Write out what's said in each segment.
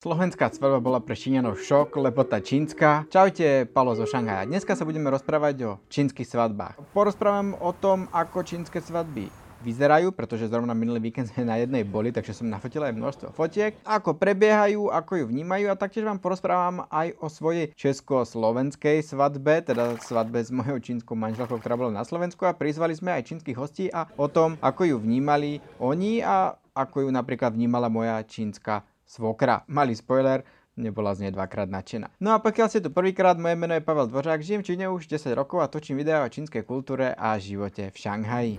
Slovenská svadba bola pre Číňanov šok, lebo tá čínska. Čaute, Palo zo Šanghaja. Dneska sa budeme rozprávať o čínskych svadbách. Porozprávam o tom, ako čínske svadby vyzerajú, pretože zrovna minulý víkend sme na jednej boli, takže som nafotil aj množstvo fotiek, ako prebiehajú, ako ju vnímajú a taktiež vám porozprávam aj o svojej česko-slovenskej svadbe, teda svadbe s mojou čínskou manželkou, ktorá bola na Slovensku a prizvali sme aj čínskych hostí a o tom, ako ju vnímali oni a ako ju napríklad vnímala moja čínska svokra. Malý spoiler, nebola z nej dvakrát nadšená. No a pokiaľ ste tu prvýkrát, moje meno je Pavel Dvořák, žijem v Číne už 10 rokov a točím videá o čínskej kultúre a živote v Šanghaji.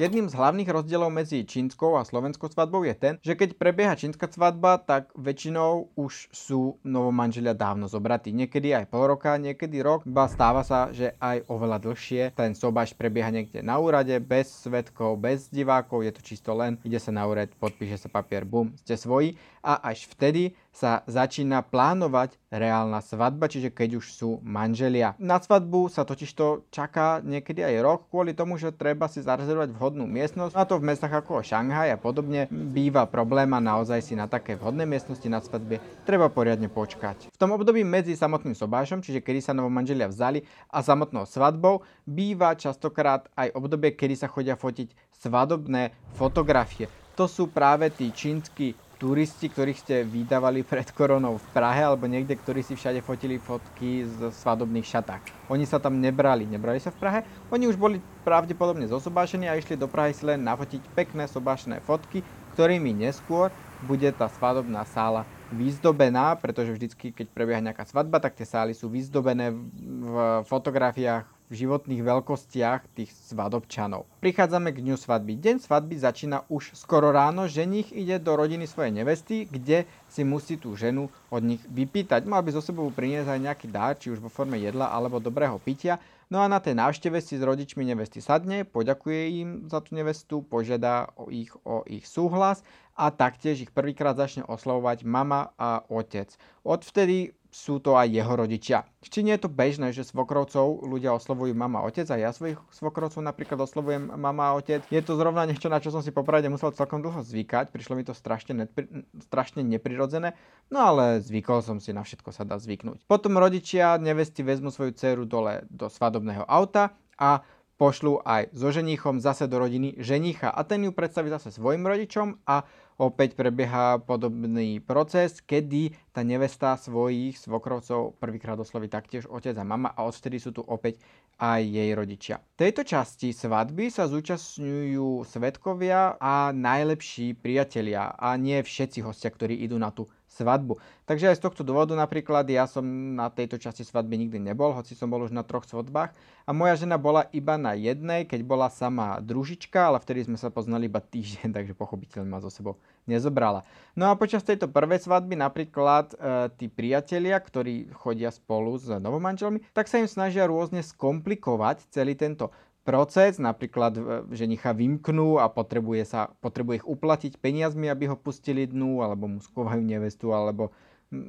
Jedným z hlavných rozdielov medzi čínskou a slovenskou svadbou je ten, že keď prebieha čínska svadba, tak väčšinou už sú novomanželia dávno zobratí. Niekedy aj pol roka, niekedy rok, ba stáva sa, že aj oveľa dlhšie. Ten sobaš prebieha niekde na úrade, bez svetkov, bez divákov, je to čisto len, ide sa na úrad, podpíše sa papier, bum, ste svoji a až vtedy sa začína plánovať reálna svadba, čiže keď už sú manželia. Na svadbu sa totižto čaká niekedy aj rok kvôli tomu, že treba si zarezervovať vhodnú miestnosť. A to v mestách ako Šanghaj a podobne býva problém a naozaj si na také vhodné miestnosti na svadbe treba poriadne počkať. V tom období medzi samotným sobášom, čiže kedy sa novomanželia vzali a samotnou svadbou, býva častokrát aj obdobie, kedy sa chodia fotiť svadobné fotografie. To sú práve tí čínsky turisti, ktorých ste vydávali pred koronou v Prahe alebo niekde, ktorí si všade fotili fotky z svadobných šatách. Oni sa tam nebrali, nebrali sa v Prahe, oni už boli pravdepodobne zosobášení a išli do Prahy si len nafotiť pekné sobášené fotky, ktorými neskôr bude tá svadobná sála vyzdobená, pretože vždycky, keď prebieha nejaká svadba, tak tie sály sú vyzdobené v fotografiách v životných veľkostiach tých svadobčanov. Prichádzame k dňu svadby. Deň svadby začína už skoro ráno, ženich ide do rodiny svojej nevesty, kde si musí tú ženu od nich vypýtať. Mal by zo sebou priniesť aj nejaký dár, či už vo forme jedla alebo dobrého pitia. No a na tej návšteve si s rodičmi nevesty sadne, poďakuje im za tú nevestu, požiada o ich, o ich súhlas a taktiež ich prvýkrát začne oslovovať mama a otec. Odvtedy sú to aj jeho rodičia. Či nie je to bežné, že svokrovcov ľudia oslovujú mama a otec a ja svojich svokrovcov napríklad oslovujem mama a otec. Je to zrovna niečo, na čo som si popravde musel celkom dlho zvykať, prišlo mi to strašne, nepri, strašne neprirodzené, no ale zvykol som si, na všetko sa dá zvyknúť. Potom rodičia nevesty vezmu svoju dceru dole do svadobného auta a pošlu aj so ženíchom zase do rodiny ženicha a ten ju predstaví zase svojim rodičom a opäť prebieha podobný proces, kedy tá nevesta svojich svokrovcov prvýkrát osloví taktiež otec a mama a odtedy sú tu opäť aj jej rodičia. V tejto časti svadby sa zúčastňujú svetkovia a najlepší priatelia a nie všetci hostia, ktorí idú na tú svadbu. Takže aj z tohto dôvodu napríklad ja som na tejto časti svadby nikdy nebol, hoci som bol už na troch svadbách a moja žena bola iba na jednej, keď bola sama družička, ale vtedy sme sa poznali iba týždeň, takže pochopiteľne ma zo sebou nezobrala. No a počas tejto prvej svadby napríklad e, tí priatelia, ktorí chodia spolu s novomanželmi, tak sa im snažia rôzne skomplikovať celý tento proces, napríklad ženicha vymknú a potrebuje, sa, potrebuje ich uplatiť peniazmi, aby ho pustili dnu, alebo mu skovajú nevestu, alebo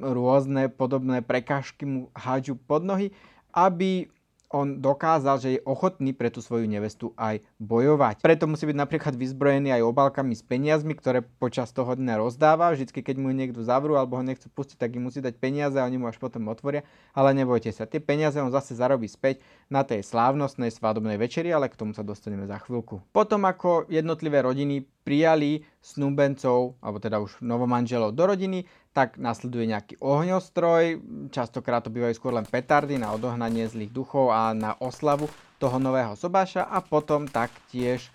rôzne podobné prekážky mu hádžu pod nohy, aby on dokázal, že je ochotný pre tú svoju nevestu aj bojovať. Preto musí byť napríklad vyzbrojený aj obálkami s peniazmi, ktoré počas toho dňa rozdáva. Vždycky, keď mu niekto zavrú alebo ho nechcú pustiť, tak im musí dať peniaze a oni mu až potom otvoria. Ale nebojte sa, tie peniaze on zase zarobí späť na tej slávnostnej svadobnej večeri, ale k tomu sa dostaneme za chvíľku. Potom ako jednotlivé rodiny prijali snúbencov, alebo teda už novomanželov do rodiny, tak nasleduje nejaký ohňostroj, častokrát to bývajú skôr len petardy na odohnanie zlých duchov a na oslavu toho nového sobáša a potom taktiež e,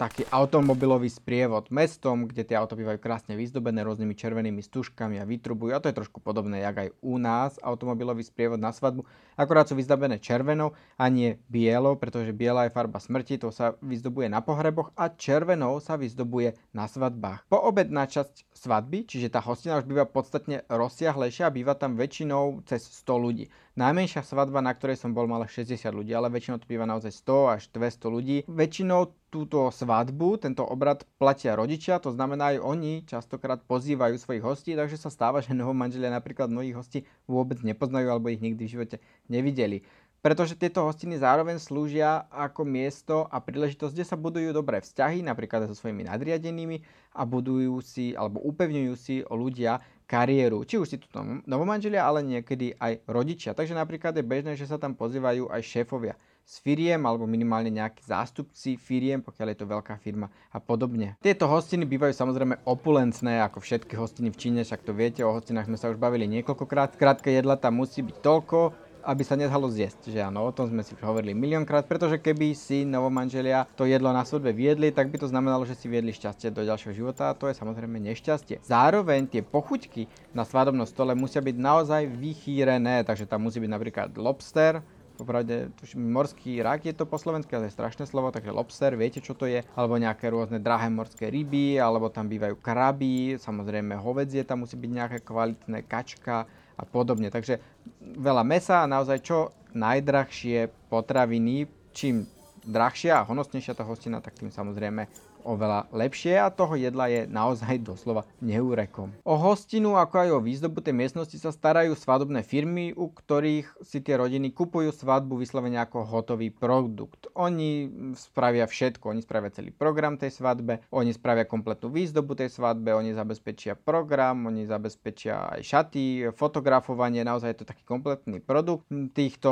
taký automobilový sprievod mestom, kde tie auto bývajú krásne vyzdobené rôznymi červenými stužkami a vytrubujú. A to je trošku podobné, jak aj u nás automobilový sprievod na svadbu. Akorát sú vyzdobené červenou a nie bielou, pretože biela je farba smrti, to sa vyzdobuje na pohreboch a červenou sa vyzdobuje na svadbách. Po obedná časť svadby, čiže tá hostina už býva podstatne rozsiahlejšia a býva tam väčšinou cez 100 ľudí. Najmenšia svadba, na ktorej som bol, mala 60 ľudí, ale väčšinou to býva naozaj 100 až 200 ľudí. Väčšinou túto svadbu, tento obrad platia rodičia, to znamená aj oni častokrát pozývajú svojich hostí, takže sa stáva, že novomanželia napríklad mnohých hostí vôbec nepoznajú alebo ich nikdy v živote nevideli. pretože tieto hostiny zároveň slúžia ako miesto a príležitosť, kde sa budujú dobré vzťahy, napríklad so svojimi nadriadenými a budujú si alebo upevňujú si ľudia kariéru. Či už si tu novomanželia, ale niekedy aj rodičia. Takže napríklad je bežné, že sa tam pozývajú aj šéfovia z firiem alebo minimálne nejakí zástupci firiem, pokiaľ je to veľká firma a podobne. Tieto hostiny bývajú samozrejme opulencné, ako všetky hostiny v Číne, však to viete, o hostinách sme sa už bavili niekoľkokrát. Krátke jedla tam musí byť toľko, aby sa nedalo zjesť, že áno, o tom sme si už hovorili miliónkrát, pretože keby si novomanželia to jedlo na svadbe viedli, tak by to znamenalo, že si viedli šťastie do ďalšieho života a to je samozrejme nešťastie. Zároveň tie pochuťky na svadobnom stole musia byť naozaj vychýrené, takže tam musí byť napríklad lobster, popravde tuším, morský rak je to po slovensky, ale je strašné slovo, takže lobster, viete čo to je, alebo nejaké rôzne drahé morské ryby, alebo tam bývajú kraby, samozrejme hovedzie tam musí byť nejaké kvalitné kačka, a podobne. Takže veľa mesa a naozaj čo najdrahšie potraviny, čím drahšia a honosnejšia tá hostina, tak tým samozrejme oveľa lepšie a toho jedla je naozaj doslova neúrekom. O hostinu ako aj o výzdobu tej miestnosti sa starajú svadobné firmy, u ktorých si tie rodiny kupujú svadbu vyslovene ako hotový produkt. Oni spravia všetko, oni spravia celý program tej svadbe, oni spravia kompletnú výzdobu tej svadbe, oni zabezpečia program, oni zabezpečia aj šaty, fotografovanie, naozaj je to taký kompletný produkt. Týchto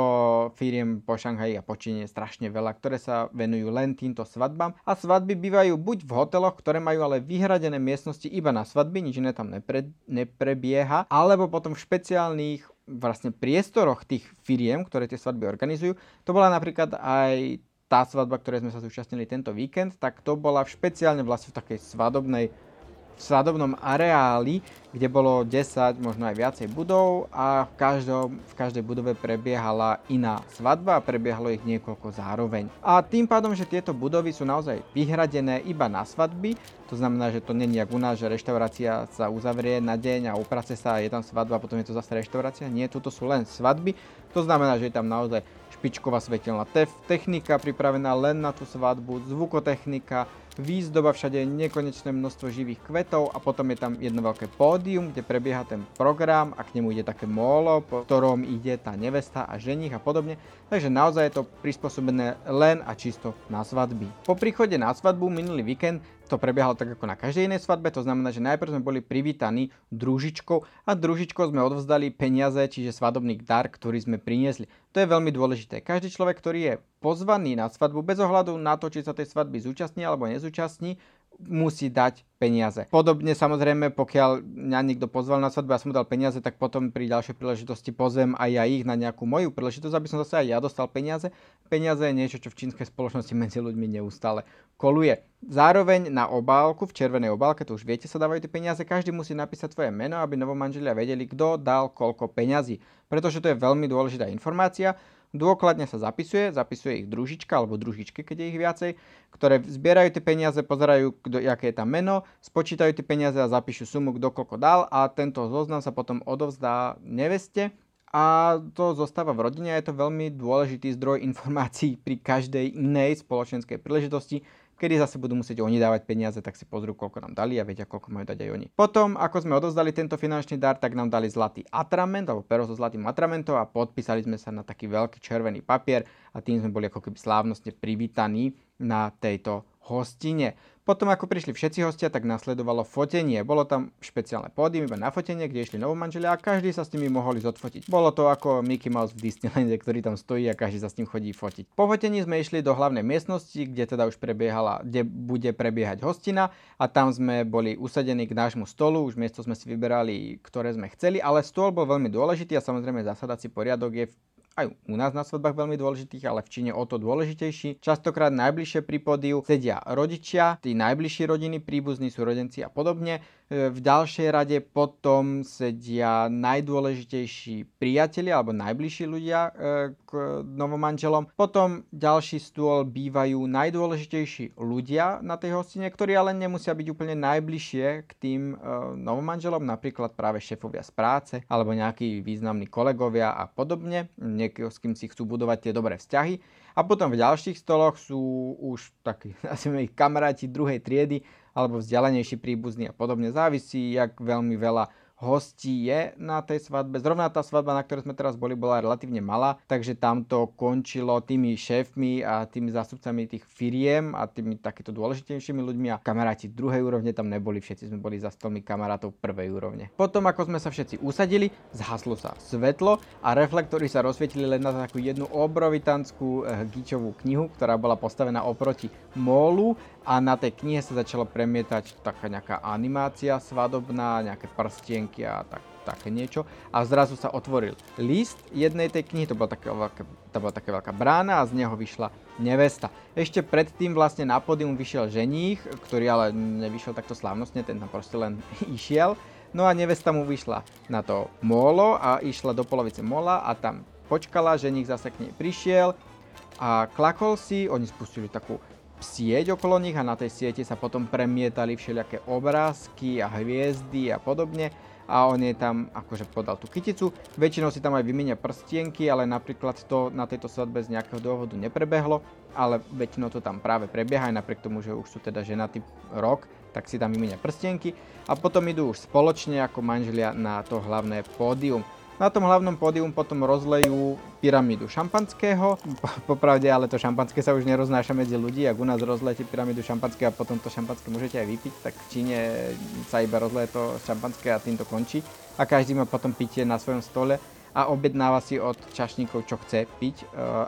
firiem po Šanghaji a po Číne je strašne veľa, ktoré sa venujú len týmto svadbám a svadby bývajú buď v hoteloch, ktoré majú ale vyhradené miestnosti iba na svadby, nič iné tam nepre, neprebieha, alebo potom v špeciálnych vlastne priestoroch tých firiem, ktoré tie svadby organizujú. To bola napríklad aj tá svadba, ktoré sme sa zúčastnili tento víkend, tak to bola špeciálne vlastne v takej svadobnej svadobnom areáli, kde bolo 10, možno aj viacej budov a v, každom, v každej budove prebiehala iná svadba a prebiehalo ich niekoľko zároveň. A tým pádom, že tieto budovy sú naozaj vyhradené iba na svadby, to znamená, že to není jak u nás, že reštaurácia sa uzavrie na deň a uprace sa a je tam svadba a potom je to zase reštaurácia. Nie, toto sú len svadby, to znamená, že je tam naozaj špičková svetelná technika pripravená len na tú svadbu, zvukotechnika, výzdoba, všade je nekonečné množstvo živých kvetov a potom je tam jedno veľké pódium, kde prebieha ten program a k nemu ide také molo, po ktorom ide tá nevesta a ženich a podobne. Takže naozaj je to prispôsobené len a čisto na svadby. Po príchode na svadbu minulý víkend to prebiehalo tak ako na každej inej svadbe, to znamená, že najprv sme boli privítaní družičkou a družičkou sme odovzdali peniaze, čiže svadobný dar, ktorý sme priniesli. To je veľmi dôležité. Každý človek, ktorý je pozvaný na svadbu bez ohľadu na to, či sa tej svadby zúčastní alebo nezúčastní, musí dať peniaze. Podobne samozrejme, pokiaľ mňa niekto pozval na svadbu a som dal peniaze, tak potom pri ďalšej príležitosti pozvem aj ja ich na nejakú moju príležitosť, aby som zase aj ja dostal peniaze. Peniaze je niečo, čo v čínskej spoločnosti medzi ľuďmi neustále koluje. Zároveň na obálku, v červenej obálke, to už viete, sa dávajú tie peniaze, každý musí napísať svoje meno, aby novomanželia vedeli, kto dal koľko peňazí. Pretože to je veľmi dôležitá informácia Dôkladne sa zapisuje, zapisuje ich družička alebo družičky, keď je ich viacej, ktoré zbierajú tie peniaze, pozerajú, kdo, aké je tam meno, spočítajú tie peniaze a zapíšu sumu, kto koľko dal a tento zoznam sa potom odovzdá neveste a to zostáva v rodine a je to veľmi dôležitý zdroj informácií pri každej inej spoločenskej príležitosti, kedy zase budú musieť oni dávať peniaze, tak si pozrú, koľko nám dali a vedia, koľko majú dať aj oni. Potom, ako sme odozdali tento finančný dar, tak nám dali zlatý atrament, alebo pero so zlatým atramentom a podpísali sme sa na taký veľký červený papier a tým sme boli ako keby slávnostne privítaní na tejto hostine. Potom ako prišli všetci hostia, tak nasledovalo fotenie. Bolo tam špeciálne pódium iba na fotenie, kde išli novomanželia a každý sa s nimi mohol ísť odfotiť. Bolo to ako Mickey Mouse v Disneylande, ktorý tam stojí a každý sa s ním chodí fotiť. Po fotení sme išli do hlavnej miestnosti, kde teda už prebiehala, kde bude prebiehať hostina a tam sme boli usadení k nášmu stolu, už miesto sme si vyberali, ktoré sme chceli, ale stôl bol veľmi dôležitý a samozrejme zasadací poriadok je aj u nás na svadbách veľmi dôležitých, ale v Číne o to dôležitejší. Častokrát najbližšie pri pódiu sedia rodičia, tí najbližší rodiny, príbuzní sú rodenci a podobne. E, v ďalšej rade potom sedia najdôležitejší priatelia alebo najbližší ľudia e, k novomanželom. Potom ďalší stôl bývajú najdôležitejší ľudia na tej hostine, ktorí ale nemusia byť úplne najbližšie k tým e, novomanželom, napríklad práve šéfovia z práce alebo nejakí významní kolegovia a podobne, niekto s kým si chcú budovať tie dobré vzťahy. A potom v ďalších stoloch sú už takí, asi ich kamaráti druhej triedy, alebo vzdialenejší príbuzný a podobne. Závisí, jak veľmi veľa hostí je na tej svadbe. Zrovna tá svadba, na ktorej sme teraz boli, bola relatívne malá, takže tam to končilo tými šéfmi a tými zástupcami tých firiem a tými takýto dôležitejšími ľuďmi a kamaráti druhej úrovne tam neboli, všetci sme boli za stolmi kamarátov prvej úrovne. Potom, ako sme sa všetci usadili, zhaslo sa svetlo a reflektory sa rozsvietili len na takú jednu obrovitanskú eh, gičovú knihu, ktorá bola postavená oproti mólu a na tej knihe sa začalo premietať taká nejaká animácia svadobná, nejaké prstienky a tak, také niečo. A zrazu sa otvoril list jednej tej knihy, to bola taká veľká, to bola taká veľká brána a z neho vyšla nevesta. Ešte predtým vlastne na pódium vyšiel ženích, ktorý ale nevyšiel takto slávnostne, ten tam proste len išiel. No a nevesta mu vyšla na to molo a išla do polovice mola a tam počkala, ženích zase k nej prišiel a klakol si, oni spustili takú sieť okolo nich a na tej siete sa potom premietali všelijaké obrázky a hviezdy a podobne a on je tam akože podal tú kyticu. Väčšinou si tam aj vymenia prstienky, ale napríklad to na tejto svadbe z nejakého dôvodu neprebehlo, ale väčšinou to tam práve prebieha aj napriek tomu, že už sú teda ženatý rok, tak si tam vymenia prstienky a potom idú už spoločne ako manželia na to hlavné pódium. Na tom hlavnom pódium potom rozlejú pyramídu šampanského. Popravde, ale to šampanské sa už neroznáša medzi ľudí. Ak u nás rozlejete pyramídu šampanské a potom to šampanské môžete aj vypiť, tak v Číne sa iba rozleje to šampanské a tým to končí. A každý má potom pitie na svojom stole a objednáva si od čašníkov, čo chce piť. E,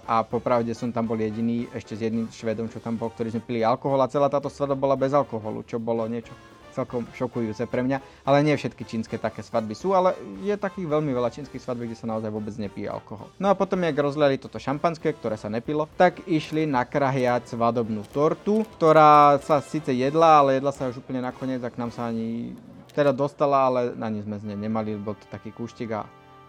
a popravde som tam bol jediný, ešte s jedným švedom, čo tam bol, ktorý sme pili alkohol a celá táto svadba bola bez alkoholu, čo bolo niečo celkom šokujúce pre mňa, ale nie všetky čínske také svadby sú, ale je takých veľmi veľa čínskych svadb, kde sa naozaj vôbec nepije alkohol. No a potom, jak rozliali toto šampanské, ktoré sa nepilo, tak išli nakrahiať svadobnú tortu, ktorá sa síce jedla, ale jedla sa už úplne nakoniec a nám sa ani teda dostala, ale ani sme z nej nemali, bol to taký kúštik a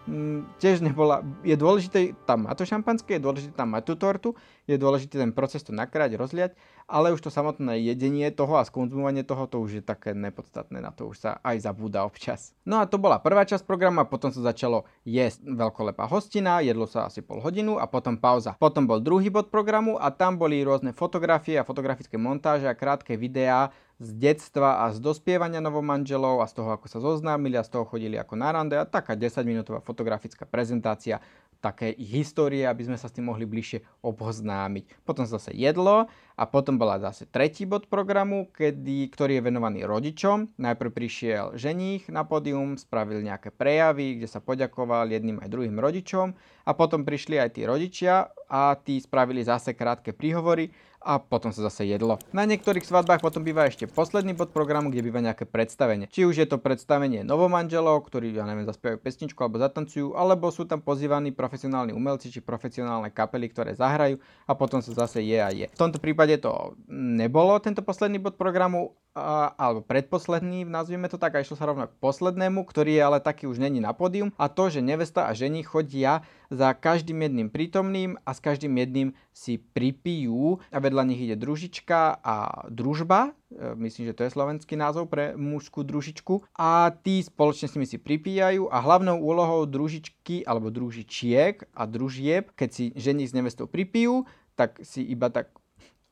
mm, tiež nebola, je dôležité tam mať to šampanské, je dôležité tam mať tú tortu, je dôležité ten proces to nakrať, rozliať, ale už to samotné jedenie toho a skonzumovanie toho, to už je také nepodstatné, na to už sa aj zabúda občas. No a to bola prvá časť programu a potom sa začalo jesť veľkolepá hostina, jedlo sa asi pol hodinu a potom pauza. Potom bol druhý bod programu a tam boli rôzne fotografie a fotografické montáže a krátke videá z detstva a z dospievania novomanželov a z toho, ako sa zoznámili a z toho chodili ako na rande a taká 10-minútová fotografická prezentácia také ich histórie, aby sme sa s tým mohli bližšie oboznámiť. Potom zase jedlo a potom bola zase tretí bod programu, kedy, ktorý je venovaný rodičom. Najprv prišiel ženích na pódium, spravil nejaké prejavy, kde sa poďakoval jedným aj druhým rodičom a potom prišli aj tí rodičia a tí spravili zase krátke príhovory a potom sa zase jedlo. Na niektorých svadbách potom býva ešte posledný bod programu, kde býva nejaké predstavenie. Či už je to predstavenie novomanželov, ktorí, ja neviem, zaspievajú pesničku alebo zatancujú, alebo sú tam pozývaní profesionálni umelci či profesionálne kapely, ktoré zahrajú a potom sa zase je a je. V tomto prípade to nebolo tento posledný bod programu, alebo predposledný, nazvieme to tak, a išlo sa rovno k poslednému, ktorý je ale taký už není na pódium a to, že nevesta a ženi chodia za každým jedným prítomným a s každým jedným si pripijú a vedľa nich ide družička a družba, e, myslím, že to je slovenský názov pre mužskú družičku a tí spoločne s nimi si pripíjajú a hlavnou úlohou družičky alebo družičiek a družieb, keď si ženi s nevestou pripijú, tak si iba tak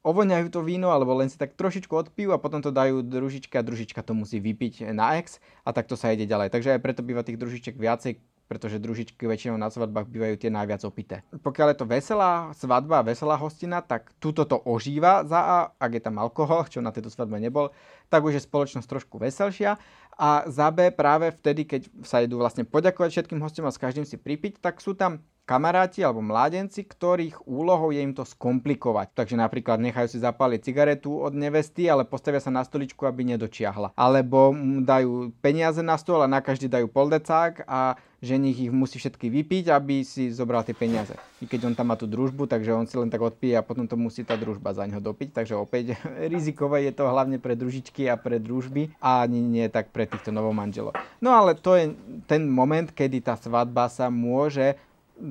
ovoňajú to víno, alebo len si tak trošičku odpijú a potom to dajú družička a družička to musí vypiť na ex a takto sa ide ďalej. Takže aj preto býva tých družiček viacej, pretože družičky väčšinou na svadbách bývajú tie najviac opité. Pokiaľ je to veselá svadba, veselá hostina, tak túto to ožíva za A, ak je tam alkohol, čo na tejto svadbe nebol, tak už je spoločnosť trošku veselšia a za B práve vtedy, keď sa idú vlastne poďakovať všetkým hostom a s každým si pripiť, tak sú tam kamaráti alebo mládenci, ktorých úlohou je im to skomplikovať. Takže napríklad nechajú si zapáliť cigaretu od nevesty, ale postavia sa na stoličku, aby nedočiahla. Alebo dajú peniaze na stôl a na každý dajú poldecák a ženich ich musí všetky vypiť, aby si zobral tie peniaze. I keď on tam má tú družbu, takže on si len tak odpije a potom to musí tá družba za ňo dopiť. Takže opäť rizikové je to hlavne pre družičky a pre družby a ani nie tak pre týchto novomanželov. No ale to je ten moment, kedy tá svadba sa môže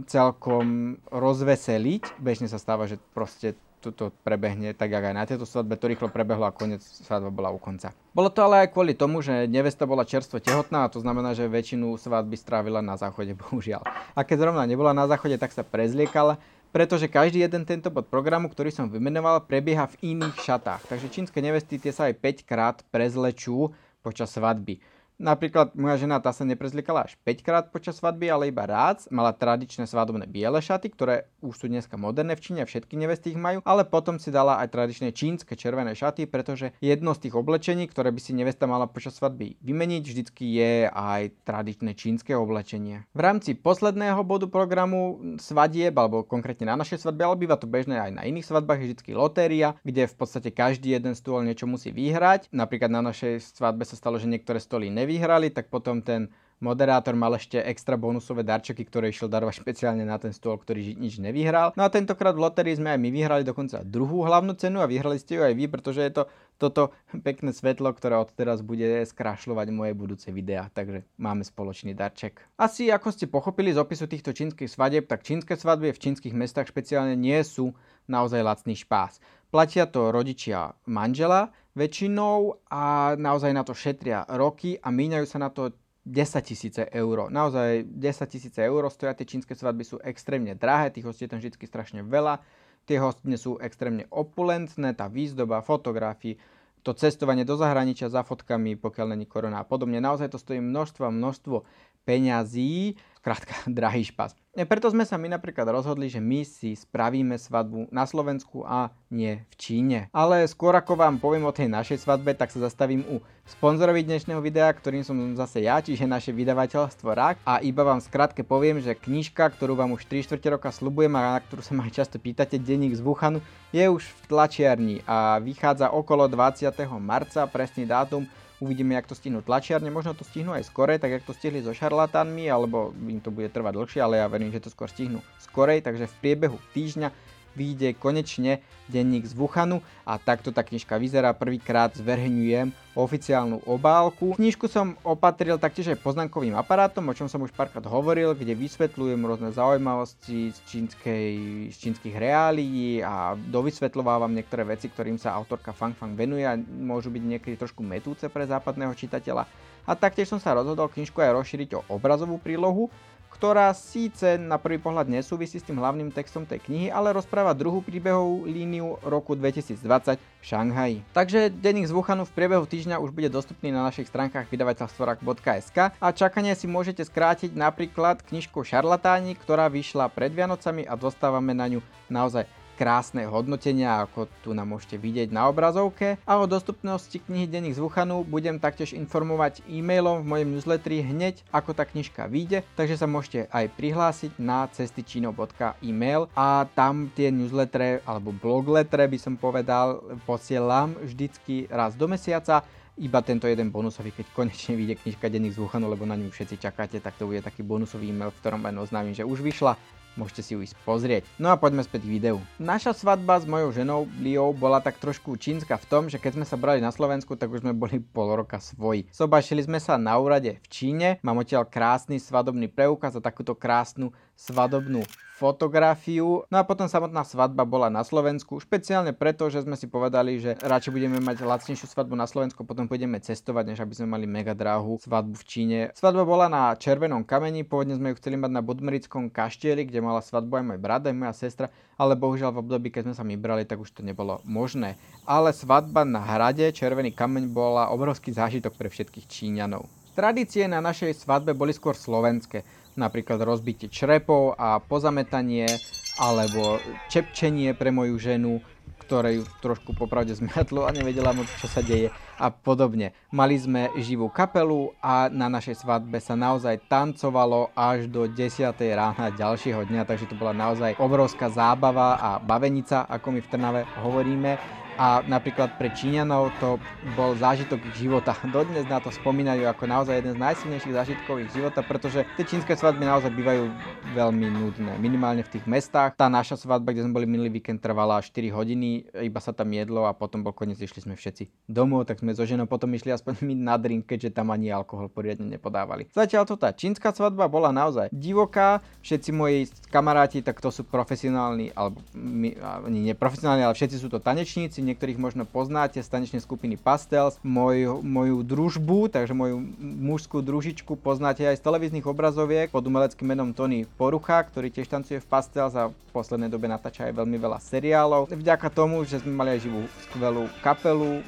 celkom rozveseliť. Bežne sa stáva, že proste toto prebehne tak, jak aj na tejto svadbe, to rýchlo prebehlo a koniec svadba bola u konca. Bolo to ale aj kvôli tomu, že nevesta bola čerstvo tehotná a to znamená, že väčšinu svadby strávila na záchode, bohužiaľ. A keď zrovna nebola na záchode, tak sa prezliekala, pretože každý jeden tento bod programu, ktorý som vymenoval, prebieha v iných šatách. Takže čínske nevesty tie sa aj 5 krát prezlečú počas svadby. Napríklad moja žena tá sa neprezlikala až 5 krát počas svadby, ale iba rád. Mala tradičné svadobné biele šaty, ktoré už sú dneska moderné v Číne, všetky nevesty ich majú, ale potom si dala aj tradičné čínske červené šaty, pretože jedno z tých oblečení, ktoré by si nevesta mala počas svadby vymeniť, vždycky je aj tradičné čínske oblečenie. V rámci posledného bodu programu svadieb, alebo konkrétne na našej svadbe, ale býva to bežné aj na iných svadbách, je vždy lotéria, kde v podstate každý jeden stôl niečo musí vyhrať. Napríklad na našej svadbe sa stalo, že niektoré stoly nevyhrali, tak potom ten Moderátor mal ešte extra bonusové darčeky, ktoré išiel darovať špeciálne na ten stôl, ktorý nič nevyhral. No a tentokrát v lotérii sme aj my vyhrali dokonca druhú hlavnú cenu a vyhrali ste ju aj vy, pretože je to toto pekné svetlo, ktoré od teraz bude skrašľovať moje budúce videá, takže máme spoločný darček. Asi ako ste pochopili z opisu týchto čínskych svadieb, tak čínske svadby v čínskych mestách špeciálne nie sú naozaj lacný špás. Platia to rodičia manžela väčšinou a naozaj na to šetria roky a míňajú sa na to 10 tisíce eur. Naozaj 10 tisíce eur stoja tie čínske svadby sú extrémne drahé, tých hostí je tam vždy strašne veľa. Tie hostine sú extrémne opulentné, tá výzdoba, fotografii, to cestovanie do zahraničia za fotkami, pokiaľ není korona a podobne. Naozaj to stojí množstvo množstvo peňazí, krátka, drahý špas. E, preto sme sa my napríklad rozhodli, že my si spravíme svadbu na Slovensku a nie v Číne. Ale skôr ako vám poviem o tej našej svadbe, tak sa zastavím u sponzorovi dnešného videa, ktorým som zase ja, čiže naše vydavateľstvo RAK. A iba vám skrátke poviem, že knižka, ktorú vám už 3 čtvrte roka slubujem a na ktorú sa ma aj často pýtate, denník z Wuhanu, je už v tlačiarni a vychádza okolo 20. marca, presný dátum Uvidíme, jak to stihnú tlačiarne, možno to stihnú aj skore, tak jak to stihli so šarlatánmi, alebo im to bude trvať dlhšie, ale ja verím, že to skôr stihnú skorej, takže v priebehu týždňa vyjde konečne denník z Wuhanu a takto tá knižka vyzerá. Prvýkrát zverejňujem oficiálnu obálku. Knižku som opatril taktiež aj poznámkovým aparátom, o čom som už párkrát hovoril, kde vysvetľujem rôzne zaujímavosti z, čínskej, z čínskych reálií a dovysvetľovávam niektoré veci, ktorým sa autorka Fang Fang venuje a môžu byť niekedy trošku metúce pre západného čitateľa. A taktiež som sa rozhodol knižku aj rozšíriť o obrazovú prílohu, ktorá síce na prvý pohľad nesúvisí s tým hlavným textom tej knihy, ale rozpráva druhú príbehovú líniu roku 2020 v Šanghaji. Takže denník z Wuhanu v priebehu týždňa už bude dostupný na našich stránkach vydavateľstvorak.sk a čakanie si môžete skrátiť napríklad knižku Šarlatáni, ktorá vyšla pred Vianocami a dostávame na ňu naozaj krásne hodnotenia, ako tu nám môžete vidieť na obrazovke. A o dostupnosti knihy Denník z Wuhanu budem taktiež informovať e-mailom v mojom newsletteri hneď, ako tá knižka vyjde, takže sa môžete aj prihlásiť na cestyčino.email a tam tie newslettere alebo blogletre by som povedal posielam vždycky raz do mesiaca. Iba tento jeden bonusový, keď konečne vyjde knižka Denník z Wuhanu, lebo na ňu všetci čakáte, tak to bude taký bonusový e-mail, v ktorom vám oznámim, že už vyšla môžete si ju ísť pozrieť. No a poďme späť k videu. Naša svadba s mojou ženou Liou bola tak trošku čínska v tom, že keď sme sa brali na Slovensku, tak už sme boli pol roka svoji. Sobašili sme sa na úrade v Číne, mám odtiaľ krásny svadobný preukaz a takúto krásnu svadobnú fotografiu. No a potom samotná svadba bola na Slovensku, špeciálne preto, že sme si povedali, že radšej budeme mať lacnejšiu svadbu na Slovensku, potom pôjdeme cestovať, než aby sme mali mega drahú svadbu v Číne. Svadba bola na Červenom kameni, pôvodne sme ju chceli mať na Budmerickom kaštieli, kde mala svadbu aj môj brat, aj moja sestra, ale bohužiaľ v období, keď sme sa my brali, tak už to nebolo možné. Ale svadba na hrade Červený kameň bola obrovský zážitok pre všetkých Číňanov. Tradície na našej svadbe boli skôr slovenské napríklad rozbitie črepov a pozametanie, alebo čepčenie pre moju ženu, ktoré trošku popravde zmiatlo a nevedela moc, čo sa deje a podobne. Mali sme živú kapelu a na našej svadbe sa naozaj tancovalo až do 10. rána ďalšieho dňa, takže to bola naozaj obrovská zábava a bavenica, ako my v Trnave hovoríme a napríklad pre Číňanov to bol zážitok ich života. Dodnes na to spomínajú ako naozaj jeden z najsilnejších zážitkov ich života, pretože tie čínske svadby naozaj bývajú veľmi nudné. Minimálne v tých mestách. Tá naša svadba, kde sme boli minulý víkend, trvala 4 hodiny, iba sa tam jedlo a potom bol koniec, išli sme všetci domov, tak sme so ženou potom išli aspoň my na drink, keďže tam ani alkohol poriadne nepodávali. Zatiaľ to tá čínska svadba bola naozaj divoká, všetci moji kamaráti, tak to sú profesionálni, alebo my, nie, profesionálni, ale všetci sú to tanečníci, niektorých možno poznáte z tanečnej skupiny Pastels, moju, moju družbu, takže moju mužskú družičku poznáte aj z televíznych obrazoviek pod umeleckým menom Tony Porucha, ktorý tiež tancuje v Pastels a v poslednej dobe natáča aj veľmi veľa seriálov. Vďaka tomu, že sme mali aj živú skvelú kapelu,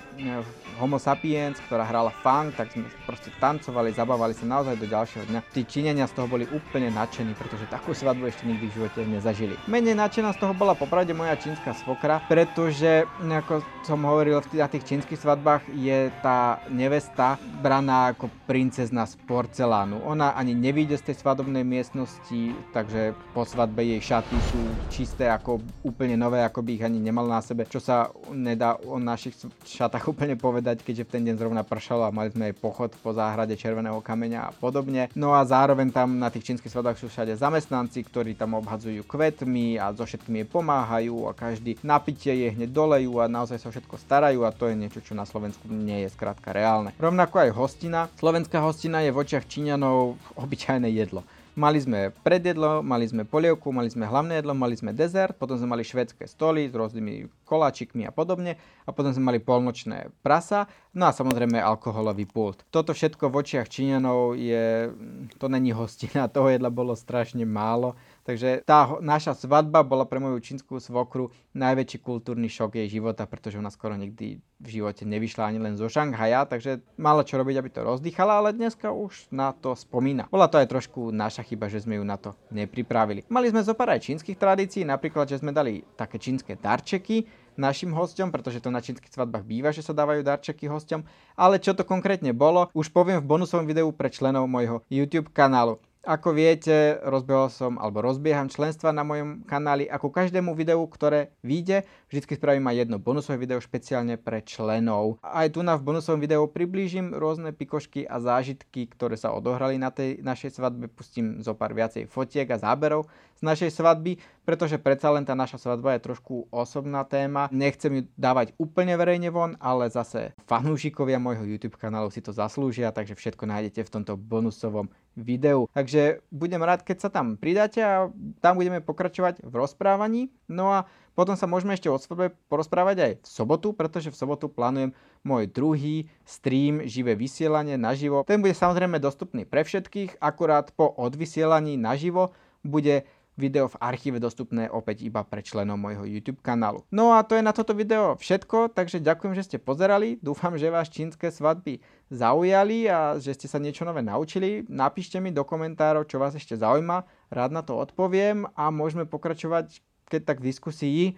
Homo sapiens, ktorá hrala funk, tak sme proste tancovali, zabávali sa naozaj do ďalšieho dňa. Tí Číňania z toho boli úplne nadšení, pretože takú svadbu ešte nikdy v živote nezažili. Menej nadšená z toho bola popravde moja čínska svokra, pretože, ako som hovoril, na tých čínskych svadbách je tá nevesta braná ako princezna z porcelánu. Ona ani nevíde z tej svadobnej miestnosti, takže po svadbe jej šaty sú čisté ako úplne nové, ako by ich ani nemal na sebe, čo sa nedá o našich šatách úplne povedať, keďže v ten deň zrovna pršalo a mali sme aj pochod po záhrade červeného kameňa a podobne. No a zároveň tam na tých čínskych svadbách sú všade zamestnanci, ktorí tam obhadzujú kvetmi a so všetkým jej pomáhajú a každý napitie je hneď dolejú a naozaj sa všetko starajú a to je niečo, čo na Slovensku nie je skrátka reálne. Rovnako aj hostina. Slovenská hostina je v očiach Číňanov obyčajné jedlo. Mali sme predjedlo, mali sme polievku, mali sme hlavné jedlo, mali sme dezert, potom sme mali švedské stoly s rôznymi koláčikmi a podobne a potom sme mali polnočné prasa, no a samozrejme alkoholový pult. Toto všetko v očiach Číňanov je, to není hostina, toho jedla bolo strašne málo, takže tá naša svadba bola pre moju čínsku svokru najväčší kultúrny šok jej života, pretože ona skoro nikdy v živote nevyšla ani len zo Šanghaja, takže mala čo robiť, aby to rozdýchala, ale dneska už na to spomína. Bola to aj trošku naša chyba, že sme ju na to nepripravili. Mali sme zo aj čínskych tradícií, napríklad, že sme dali také čínske darčeky, našim hosťom, pretože to na čínskych svadbách býva, že sa dávajú darčeky hosťom. Ale čo to konkrétne bolo, už poviem v bonusovom videu pre členov môjho YouTube kanálu. Ako viete, rozbehol som alebo rozbieham členstva na mojom kanáli. Ako každému videu, ktoré vyjde, vždy spravím aj jedno bonusové video špeciálne pre členov. Aj tu na v bonusovom videu priblížim rôzne pikošky a zážitky, ktoré sa odohrali na tej našej svadbe. Pustím zo pár viacej fotiek a záberov z našej svadby, pretože predsa len tá naša svadba je trošku osobná téma. Nechcem ju dávať úplne verejne von, ale zase fanúšikovia môjho YouTube kanálu si to zaslúžia, takže všetko nájdete v tomto bonusovom videu. Takže budem rád, keď sa tam pridáte a tam budeme pokračovať v rozprávaní. No a potom sa môžeme ešte o svadbe porozprávať aj v sobotu, pretože v sobotu plánujem môj druhý stream, živé vysielanie naživo. Ten bude samozrejme dostupný pre všetkých, akurát po odvysielaní naživo bude video v archíve dostupné opäť iba pre členov môjho YouTube kanálu. No a to je na toto video všetko, takže ďakujem, že ste pozerali. Dúfam, že vás čínske svadby zaujali a že ste sa niečo nové naučili. Napíšte mi do komentárov, čo vás ešte zaujíma. Rád na to odpoviem a môžeme pokračovať keď tak v diskusii e,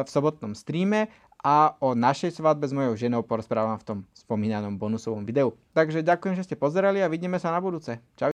v sobotnom streame a o našej svadbe s mojou ženou porozprávam v tom spomínanom bonusovom videu. Takže ďakujem, že ste pozerali a vidíme sa na budúce. Čau.